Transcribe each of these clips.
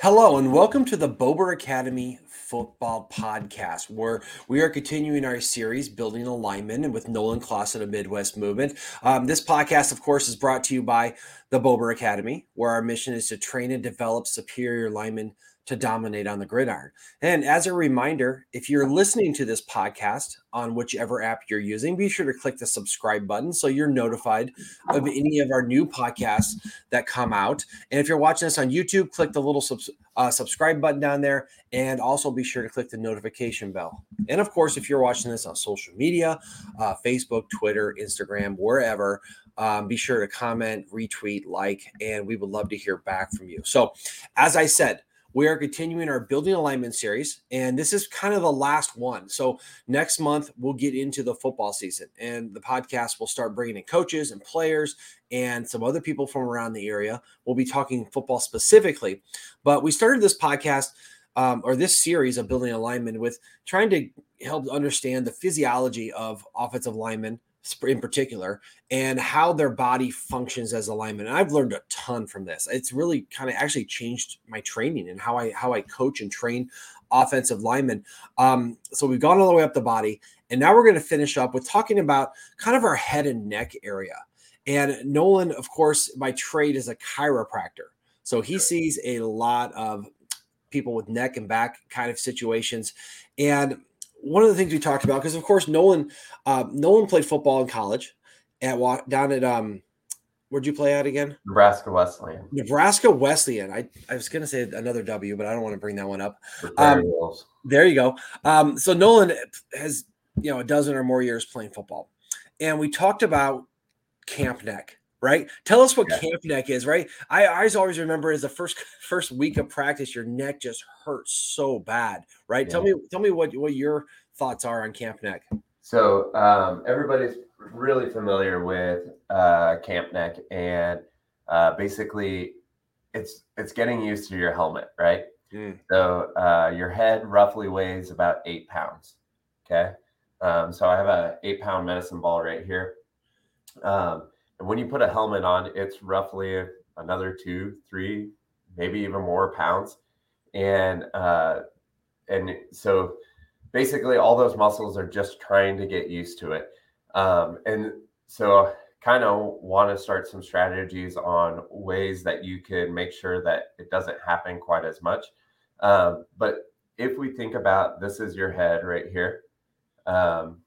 Hello, and welcome to the Bober Academy Football Podcast, where we are continuing our series, Building a Lineman, and with Nolan Clausen of the Midwest Movement. Um, this podcast, of course, is brought to you by the Bober Academy, where our mission is to train and develop superior linemen to dominate on the gridiron. And as a reminder, if you're listening to this podcast on whichever app you're using, be sure to click the subscribe button so you're notified of any of our new podcasts that come out. And if you're watching us on YouTube, click the little uh, subscribe button down there and also be sure to click the notification bell. And of course, if you're watching this on social media, uh, Facebook, Twitter, Instagram, wherever, um, be sure to comment, retweet, like, and we would love to hear back from you. So, as I said, we are continuing our Building a Lineman series, and this is kind of the last one. So, next month, we'll get into the football season, and the podcast will start bringing in coaches and players and some other people from around the area. We'll be talking football specifically, but we started this podcast. Um, or this series of Building a Lineman with trying to help understand the physiology of offensive linemen in particular and how their body functions as alignment. And I've learned a ton from this. It's really kind of actually changed my training and how I how I coach and train offensive linemen. Um, so we've gone all the way up the body, and now we're going to finish up with talking about kind of our head and neck area. And Nolan, of course, by trade is a chiropractor. So he sees a lot of people with neck and back kind of situations. And one of the things we talked about, because of course Nolan, uh, Nolan played football in college at down at um, where'd you play at again? Nebraska Wesleyan. Nebraska Wesleyan. I, I was gonna say another W, but I don't want to bring that one up. Um, there you go. Um, so Nolan has you know a dozen or more years playing football, and we talked about camp neck right? Tell us what yeah. camp neck is, right? I, I always remember as the first first week of practice, your neck just hurts so bad, right? Yeah. Tell me, tell me what what your thoughts are on camp neck. So um, everybody's really familiar with uh, camp neck, and uh, basically, it's it's getting used to your helmet, right? Mm. So uh, your head roughly weighs about eight pounds. Okay, um, so I have a eight pound medicine ball right here. Um, and when you put a helmet on, it's roughly another two, three, maybe even more pounds. And uh, and so basically all those muscles are just trying to get used to it. Um, and so kind of want to start some strategies on ways that you can make sure that it doesn't happen quite as much. Um, but if we think about this is your head right here, um,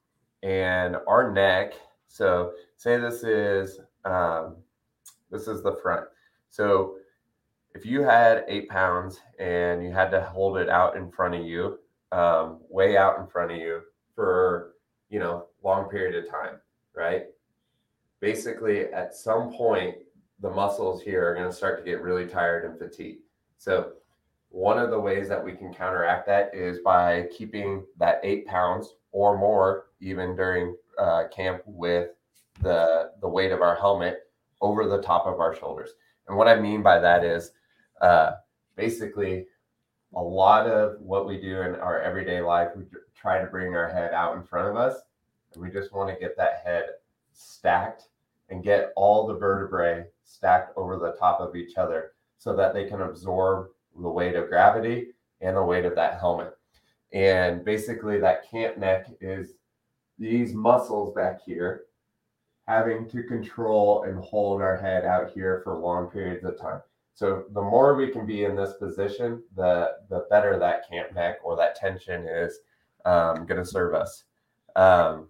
and our neck. So say this is um, this is the front. So if you had eight pounds and you had to hold it out in front of you, um, way out in front of you for you know long period of time, right? Basically, at some point, the muscles here are going to start to get really tired and fatigued. So one of the ways that we can counteract that is by keeping that eight pounds or more even during uh, camp with the the weight of our helmet over the top of our shoulders. And what I mean by that is uh, basically a lot of what we do in our everyday life, we try to bring our head out in front of us. And we just want to get that head stacked and get all the vertebrae stacked over the top of each other so that they can absorb the weight of gravity and the weight of that helmet. And basically, that camp neck is these muscles back here having to control and hold our head out here for long periods of time. So the more we can be in this position, the the better that camp neck or that tension is um, going to serve us. Um,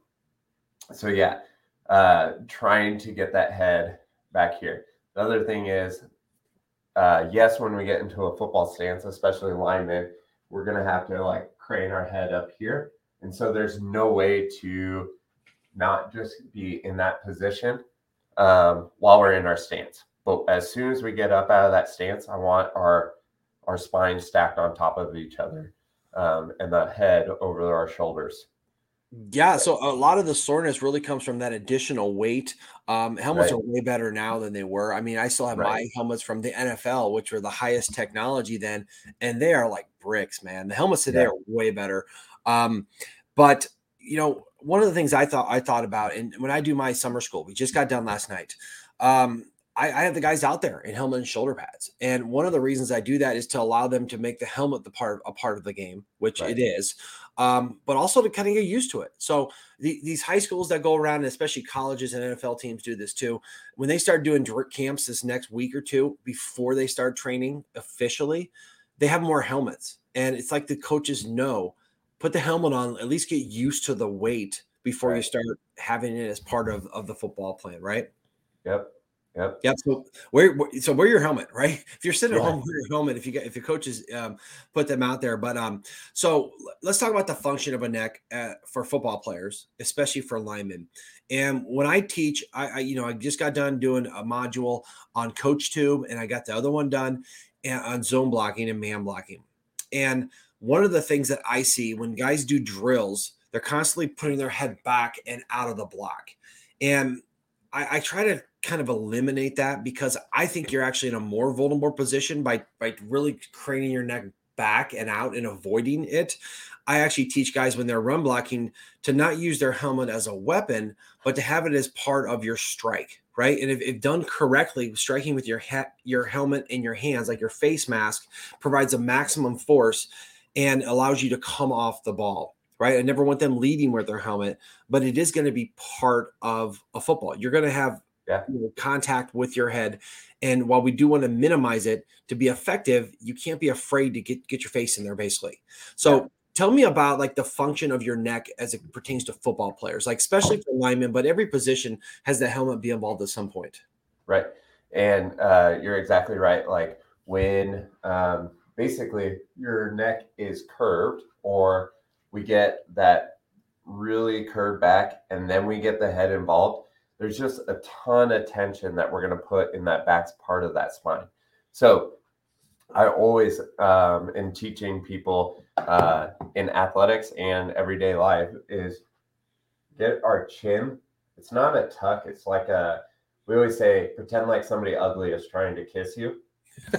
so yeah, uh, trying to get that head back here. The other thing is, uh, yes, when we get into a football stance, especially linemen, we're going to have to like crane our head up here, and so there's no way to not just be in that position um, while we're in our stance. But as soon as we get up out of that stance, I want our our spine stacked on top of each other um, and the head over our shoulders. Yeah, so a lot of the soreness really comes from that additional weight. Um, helmets right. are way better now than they were. I mean, I still have right. my helmets from the NFL, which were the highest technology then, and they are like bricks, man. The helmets today yeah. are way better. Um, but you know, one of the things I thought I thought about, and when I do my summer school, we just got done last night. Um, I, I, have the guys out there in helmet and shoulder pads, and one of the reasons I do that is to allow them to make the helmet the part a part of the game, which right. it is, um, but also to kind of get used to it. So the, these high schools that go around, and especially colleges and NFL teams do this too. When they start doing camps this next week or two before they start training officially, they have more helmets, and it's like the coaches know put the helmet on, at least get used to the weight before right. you start having it as part of, of the football plan, right? Yep. Yep. Yep. So wear, so wear your helmet, right? If you're sitting yeah. at home, wear your helmet. If you get if your coaches um, put them out there, but um, so let's talk about the function of a neck uh, for football players, especially for linemen. And when I teach, I, I, you know I just got done doing a module on Coach Tube, and I got the other one done uh, on zone blocking and man blocking. And one of the things that I see when guys do drills, they're constantly putting their head back and out of the block. And I, I, try to kind of eliminate that because I think you're actually in a more vulnerable position by by really craning your neck back and out and avoiding it. I actually teach guys when they're run blocking to not use their helmet as a weapon, but to have it as part of your strike, right? And if, if done correctly, striking with your he- your helmet in your hands, like your face mask, provides a maximum force and allows you to come off the ball right? I never want them leading with their helmet, but it is going to be part of a football. You're going to have yeah. you know, contact with your head, and while we do want to minimize it to be effective, you can't be afraid to get get your face in there, basically. So. Yeah. Tell me about like the function of your neck as it pertains to football players, like especially for linemen, but every position has the helmet be involved at some point. Right, and uh, you're exactly right. Like when um, basically your neck is curved or we get that really curved back and then we get the head involved, there's just a ton of tension that we're going to put in that back part of that spine. So I always, um, in teaching people uh, in athletics and everyday life, is get our chin. It's not a tuck. It's like a. We always say, pretend like somebody ugly is trying to kiss you.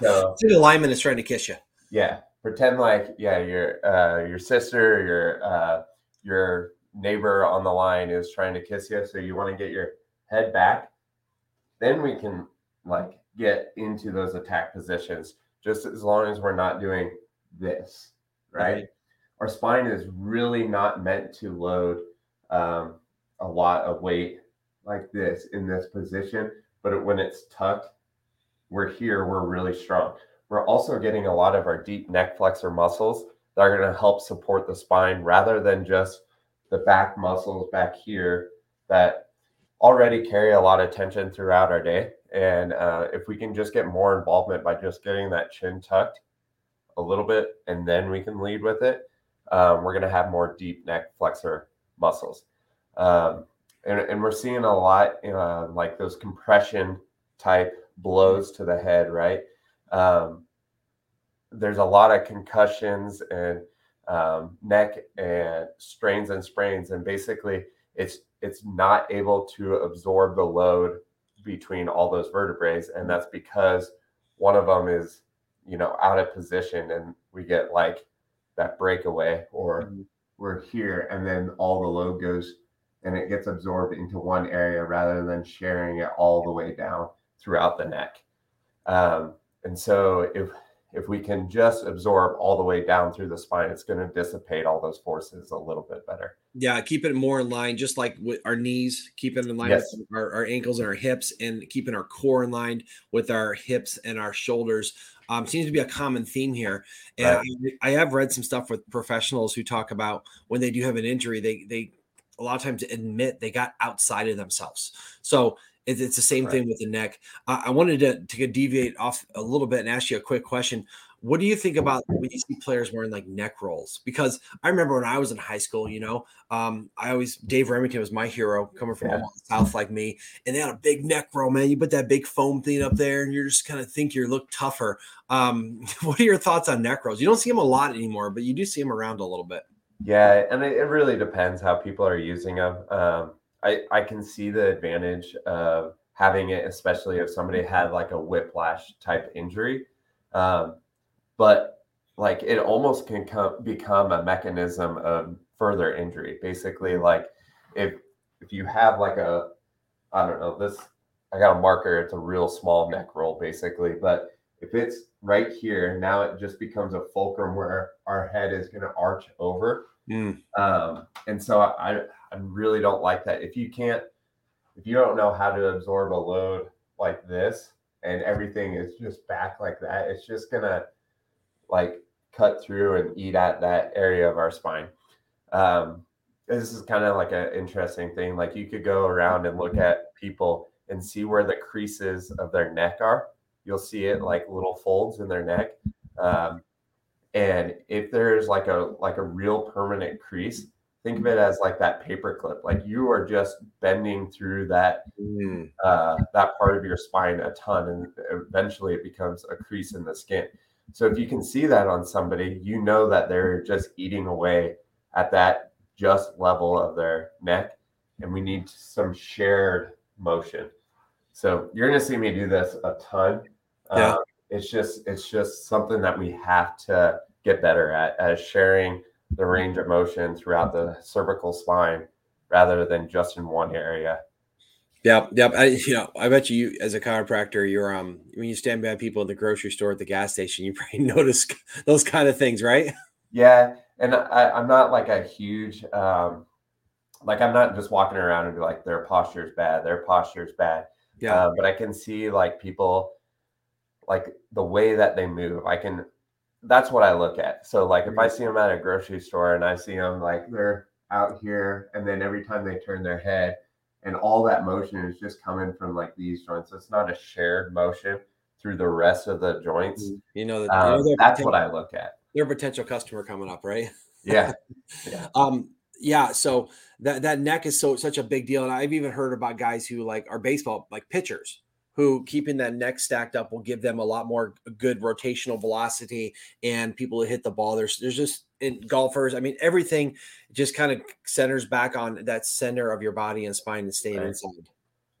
so, the lineman is trying to kiss you. Yeah, pretend like yeah your uh, your sister your uh, your neighbor on the line is trying to kiss you so you want to get your head back then we can like get into those attack positions just as long as we're not doing this right mm-hmm. our spine is really not meant to load um, a lot of weight like this in this position but when it's tucked we're here we're really strong we're also getting a lot of our deep neck flexor muscles that are going to help support the spine rather than just the back muscles back here that already carry a lot of tension throughout our day. And uh, if we can just get more involvement by just getting that chin tucked a little bit and then we can lead with it, um, we're going to have more deep neck flexor muscles. Um, and, and, we're seeing a lot uh, like those compression type blows to the head, right? Um, there's a lot of concussions and um, neck and strains and sprains, and basically it's it's not able to absorb the load between all those vertebrae, and that's because one of them is you know out of position, and we get like that breakaway, or mm-hmm. we're here, and then all the load goes and it gets absorbed into one area rather than sharing it all the way down throughout the neck. Um, and so if if we can just absorb all the way down through the spine, it's going to dissipate all those forces a little bit better. Yeah, keep it more in line, just like with our knees, keep it in line yes. with our, our, ankles and our hips, and keeping our core in line with our hips and our shoulders. Um, seems to be a common theme here. And right. I, I have read some stuff with professionals who talk about when they do have an injury, they they a lot of times admit they got outside of themselves. So it's, it's the same right. thing with the neck. Uh, I wanted to, to deviate off a little bit and ask you a quick question. What do you think about when you see players wearing like neck rolls? Because I remember when I was in high school, you know, um, I always Dave Rimington was my hero coming from yeah. South like me, and they had a big neck roll, man. You put that big foam thing up there, and you're just kind of think you look tougher. Um, what are your thoughts on neck rolls? You don't see them a lot anymore, but you do see them around a little bit. Yeah, and it, it really depends how people are using them. Um, I, I can see the advantage of having it, especially if somebody had like a whiplash type injury. Um, but like it almost can come, become a mechanism of further injury. Basically, like if if you have like a I don't know this I got a marker. It's a real small neck roll, basically. But if it's right here, now it just becomes a fulcrum where our head is going to arch over. Mm. Um, and so I, I really don't like that. If you can't, if you don't know how to absorb a load like this and everything is just back like that, it's just to like cut through and eat at that area of our spine. Um, this is kind of like an interesting thing. Like you could go around and look at people and see where the creases of their neck are. You'll see it like little folds in their neck. Um, and if there's like a like a real permanent crease, think of it as like that paper clip. Like you are just bending through that mm. uh, that part of your spine a ton, and eventually it becomes a crease in the skin. So if you can see that on somebody, you know that they're just eating away at that just level of their neck, and we need some shared motion. So you're going to see me do this a ton. Yeah. Um, it's just it's just something that we have to get better at as sharing the range of motion throughout the cervical spine rather than just in one area. Yep, yep. I, you know, I bet you, as a chiropractor, you're um when you stand by people at the grocery store at the gas station, you probably notice those kind of things, right? Yeah, and I, am not like a huge um, like I'm not just walking around and be like their posture's bad, their posture's bad. Yeah. Uh, but I can see like people like the way that they move. I can that's what I look at. So like if I mm-hmm. see them at a grocery store and I see them like they're out here and then every time they turn their head and all that motion is just coming from like these joints. It's not a shared motion through the rest of the joints. Mm, you know, that, um, you know that's what I look at. Their potential customer coming up, right? Yeah. yeah. um yeah, so that that neck is so such a big deal, and I've even heard about guys who like are baseball like pitchers who keeping that neck stacked up will give them a lot more good rotational velocity and people who hit the ball. There's there's just in golfers. I mean, everything just kind of centers back on that center of your body and spine and staying right. inside.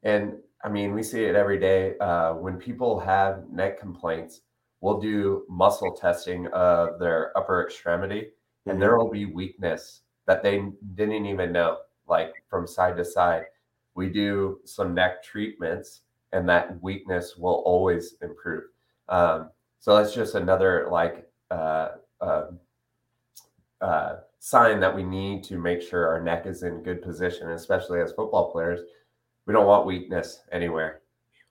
And I mean, we see it every day. Uh, when people have neck complaints, we'll do muscle testing of their upper extremity, mm-hmm. and there will be weakness that they didn't even know, like from side to side. We do some neck treatments, and that weakness will always improve. Um, so that's just another like uh, uh, uh, sign that we need to make sure our neck is in good position, especially as football players. We don't want weakness anywhere.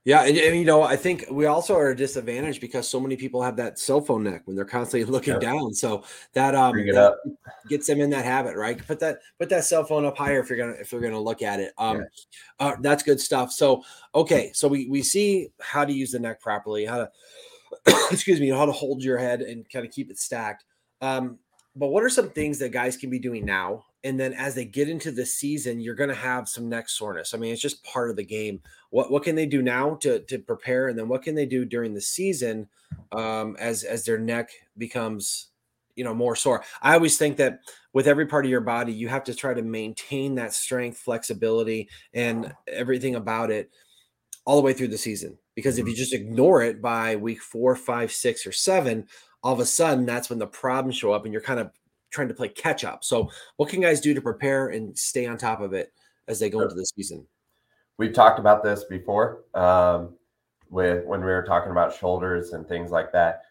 Yeah, and, and, you know, I think we also are a disadvantage because so many people have that cell phone neck when they're constantly looking down. So that um that gets them in that habit, right? Put that put that cell phone up higher if you're gonna if you're gonna look at it. Um, yeah. uh, that's good stuff. So okay, so we we see how to use the neck properly, how to excuse me, how to hold your head and kind of keep it stacked. Um, but what are some things that guys can be doing now and then as they get into the season, you're going to have some neck soreness. I mean, it's just part of the game. What what can they do now to to prepare, and then what can they do during the season um, as as their neck becomes you know more sore? I always think that with every part of your body, you have to try to maintain that strength, flexibility, and everything about it all the way through the season. Because if you mm-hmm. just ignore it by week four, five, six, or seven, all of a sudden that's when the problems show up, and you're kind of trying to play catch up. So, what can guys do to prepare and stay on top of it as they go into the season? We've talked about this before um, with when we were talking about shoulders and things like that.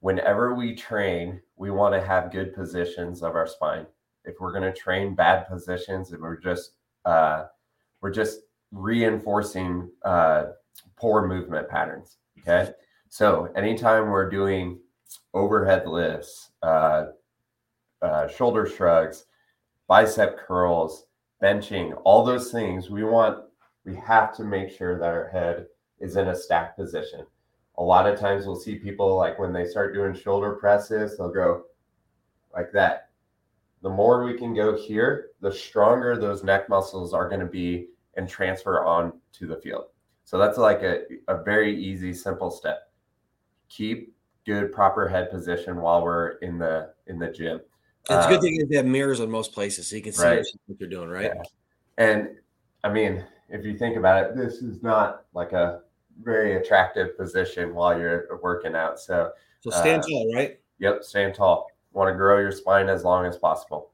Whenever we train, we want to have good positions of our spine. If we're going to train bad positions, and we're just uh, we're just reinforcing uh, poor movement patterns. Okay, so anytime we're doing overhead lifts, uh, uh, shoulder shrugs, bicep curls, benching, all those things, we want, we have to make sure that our head is in a stacked position. A lot of times we'll see people like when they start doing shoulder presses, they'll go like that. The more we can go here, the stronger those neck muscles are going to be and transfer on to the field. So that's like a, a very easy, simple step. Keep good proper head position while we're in the in the gym. It's a good um, thing they have mirrors in most places, so you can see right. what you're doing, right? Yeah. And I mean, if you think about it, this is not like a very attractive position while you're working out. So, so stand uh, tall, right? Yep, stand tall. Want to grow your spine as long as possible.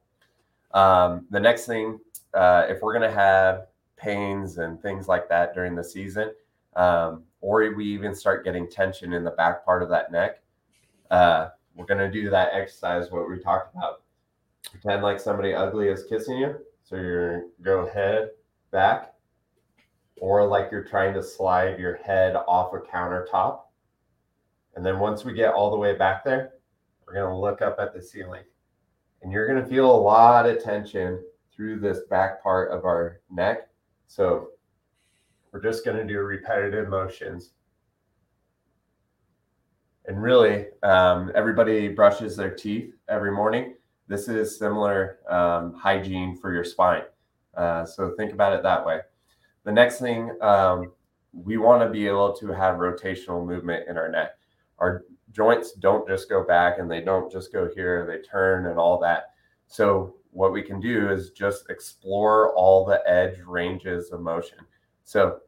Um, the next thing, uh, if we're going to have pains and things like that during the season, um, or we even start getting tension in the back part of that neck, uh, we're going to do that exercise, what we talked about. Pretend like somebody ugly is kissing you. So you're go head back, or like you're trying to slide your head off a countertop. And then once we get all the way back there, we're going to look up at the ceiling. And you're going to feel a lot of tension through this back part of our neck. So we're just going to do repetitive motions. And really, um, everybody brushes their teeth every morning. This is similar um, hygiene for your spine. Uh, so think about it that way. The next thing, um, we want to be able to have rotational movement in our neck. Our joints don't just go back and they don't just go here, they turn and all that. So, what we can do is just explore all the edge ranges of motion. So,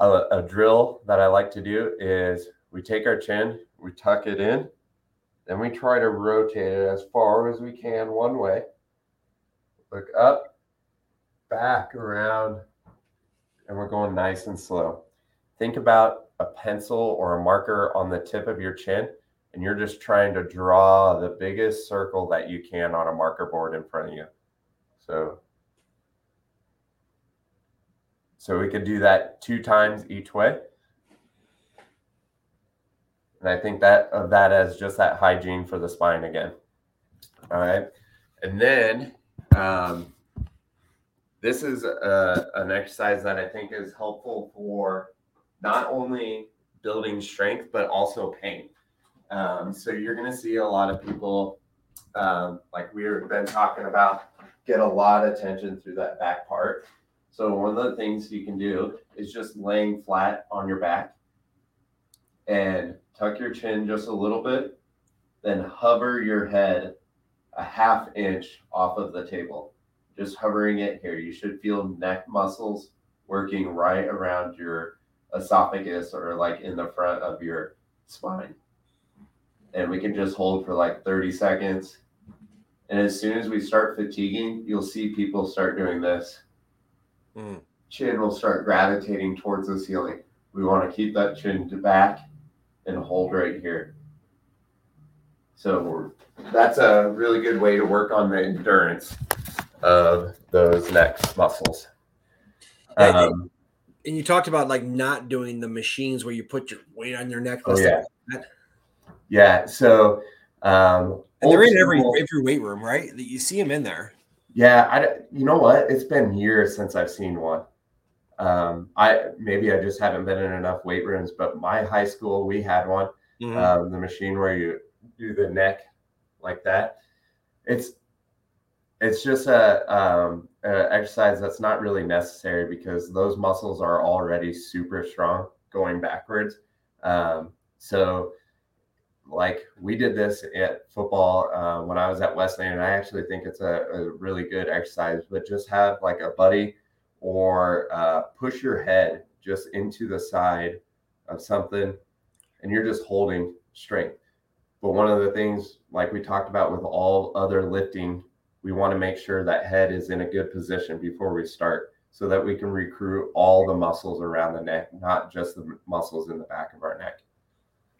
a, a drill that I like to do is we take our chin, we tuck it in, then we try to rotate it as far as we can one way. Look up, back, around, and we're going nice and slow. Think about a pencil or a marker on the tip of your chin, and you're just trying to draw the biggest circle that you can on a marker board in front of you. So so we could do that two times each way. And I think that of that as just that hygiene for the spine again. All right. And then um, this is a, an exercise that I think is helpful for not only building strength, but also pain. Um, so you're going to see a lot of people, um, like we've been talking about, get a lot of tension through that back part. So one of the things you can do is just laying flat on your back and tuck your chin just a little bit, then hover your head a half inch off of the table. Just hovering it here. You should feel neck muscles working right around your esophagus or like in the front of your spine. And we can just hold for like 30 seconds. And as soon as we start fatiguing, you'll see people start doing this mm. chin will start gravitating towards the ceiling. We want to keep that chin to back and hold right here. So that's a really good way to work on the endurance of those neck muscles. Um, and you talked about like not doing the machines where you put your weight on your neck. Oh, yeah. Like yeah. So, um, and they're in every every weight room, right? That you see them in there. Yeah, I you know what? It's been years since I've seen one. Um, I maybe I just haven't been in enough weight rooms, but my high school we had one. Mm-hmm. Um, the machine where you do the neck like that. It's it's just a, um, a exercise that's not really necessary because those muscles are already super strong going backwards. Um, so like we did this at football uh, when I was at Wesleyan, and I actually think it's a, a, really good exercise. But just have like a buddy or uh, push your head just into the side of something, and you're just holding strength. But one of the things, like we talked about with all other lifting, we want to make sure that head is in a good position before we start so that we can recruit all the muscles around the neck, not just the muscles in the back of our neck.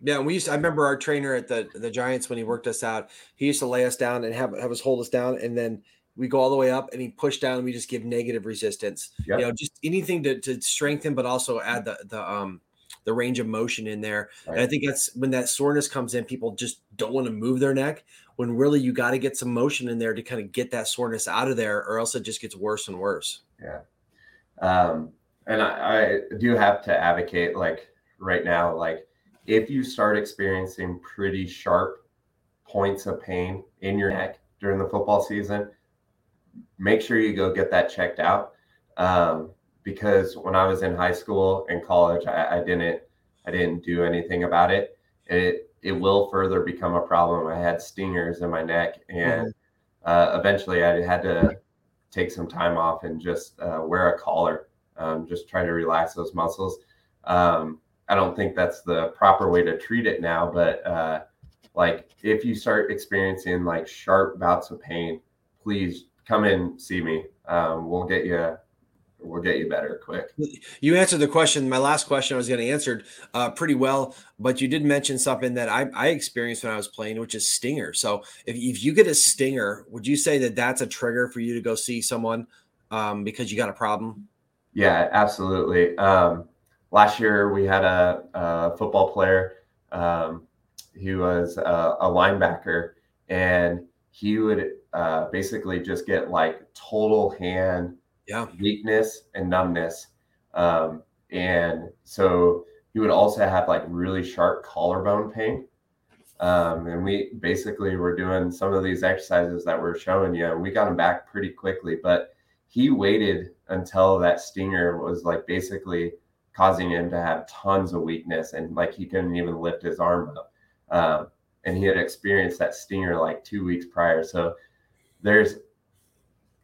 Yeah, we used. To, I remember our trainer at the the Giants when he worked us out. He used to lay us down and have have us hold us down, and then we go all the way up, and he push down, and we just give negative resistance. Yep. You know, just anything to to strengthen, but also add the the um the range of motion in there. Right. And I think that's when that soreness comes in. People just don't want to move their neck when really you got to get some motion in there to kind of get that soreness out of there, or else it just gets worse and worse. Yeah. Um, and I, I do have to advocate like right now, like if you start experiencing pretty sharp points of pain in your neck during the football season, make sure you go get that checked out. Um, because when I was in high school and college, I, I didn't I didn't do anything about it. It it will further become a problem. I had stingers in my neck, and mm-hmm. uh, eventually I had to take some time off and just uh, wear a collar, um, just try to relax those muscles. Um, I don't think that's the proper way to treat it now, but uh, like if you start experiencing like sharp bouts of pain, please come in see me. Um, we'll get you we'll get you better quick. You answered the question. My last question I was going to answer uh, pretty well, but you did mention something that I, I, experienced when I was playing, which is stinger. So if, if you get a stinger, would you say that that's a trigger for you to go see someone um, because you got a problem? Yeah, absolutely. Um, last year we had a, a football player. Um, he was a, a, linebacker, and he would uh, basically just get like total hand yeah. weakness and numbness. Um, and so he would also have like really sharp collarbone pain. Um, and we basically were doing some of these exercises that we're showing you, and we got him back pretty quickly. But he waited until that stinger was like basically causing him to have tons of weakness and like he couldn't even lift his arm up. Um, and he had experienced that stinger like two weeks prior. So there's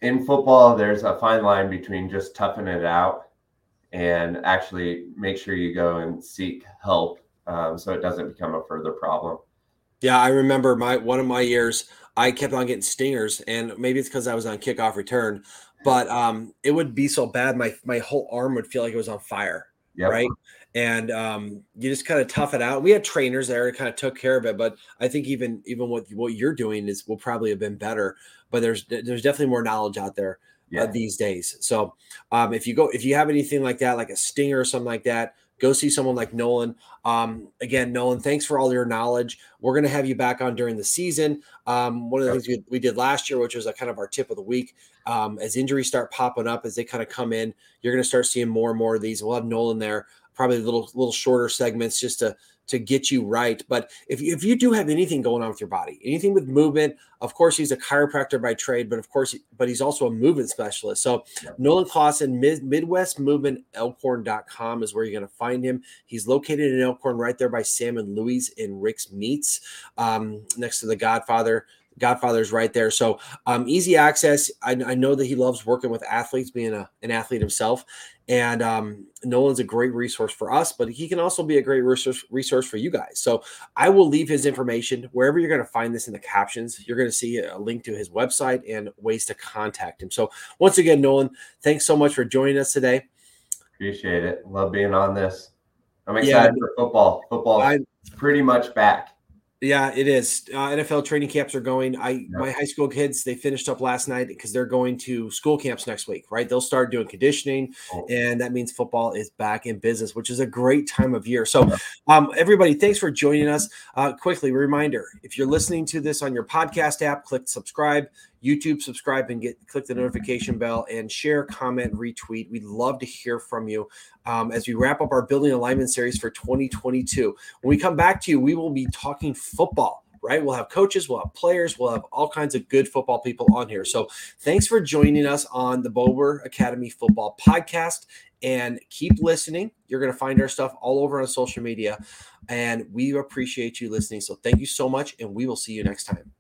in football, there's a fine line between just toughing it out and actually make sure you go and seek help um, so it doesn't become a further problem. Yeah, I remember my one of my years, I kept on getting stingers, and maybe it's because I was on kickoff return, but um, it would be so bad, my my whole arm would feel like it was on fire. Yep. Right. And um, you just kind of tough it out. We had trainers there that kind of took care of it, but I think even even what what you're doing is will probably have been better. But there's there's definitely more knowledge out there uh, yeah. uh, these days. So um, if you go if you have anything like that, like a stinger or something like that, go see someone like Nolan. Um, again, Nolan, thanks for all your knowledge. We're going to have you back on during the season. Um, one of the things we, we, did last year, which was a kind of our tip of the week, um, as injuries start popping up, as they kind of come in, you're going to start seeing more and more of these. We'll have Nolan there, probably little little shorter segments just to to get you right. But if you, if you do have anything going on with your body, anything with movement, of course he's a chiropractor by trade, but of course, but he's also a movement specialist. So yeah. Nolan Clausen, Mid, Midwest Movement Elkhorn.com is where you're going to find him. He's located in Elkhorn, right there by Sam and Louis in Rick's Meats, um, next to the Godfather Godfather's right there. So um, easy access. I, I, know that he loves working with athletes, being a, an athlete himself. And um, Nolan's a great resource for us, but he can also be a great resource resource for you guys. So I will leave his information wherever you're going to find this in the captions. You're going to see a link to his website and ways to contact him. So once again, Nolan, thanks so much for joining us today. Appreciate it. Love being on this. I'm excited yeah, for football. Football is pretty much back. Yeah, it is. Uh, NFL training camps are going. I yep. my high school kids they finished up last night because they're going to school camps next week. Right, they'll start doing conditioning, oh. and that means football is back in business, which is a great time of year. So, um, everybody, thanks for joining us. Uh, quickly, reminder: if you're listening to this on your podcast app, click subscribe. YouTube, subscribe and get click the notification bell and share, comment, retweet. We'd love to hear from you um, as we wrap up our Building a Lineman series for 2022. When we come back to you, we will be talking football right? We'll have coaches, we'll have players, we'll have all kinds of good football people on here. So thanks for joining us on the Bober Academy Football Podcast and keep listening. You're going to find our stuff all over on social media, and we appreciate you listening. So thank you so much, and we will see you next time.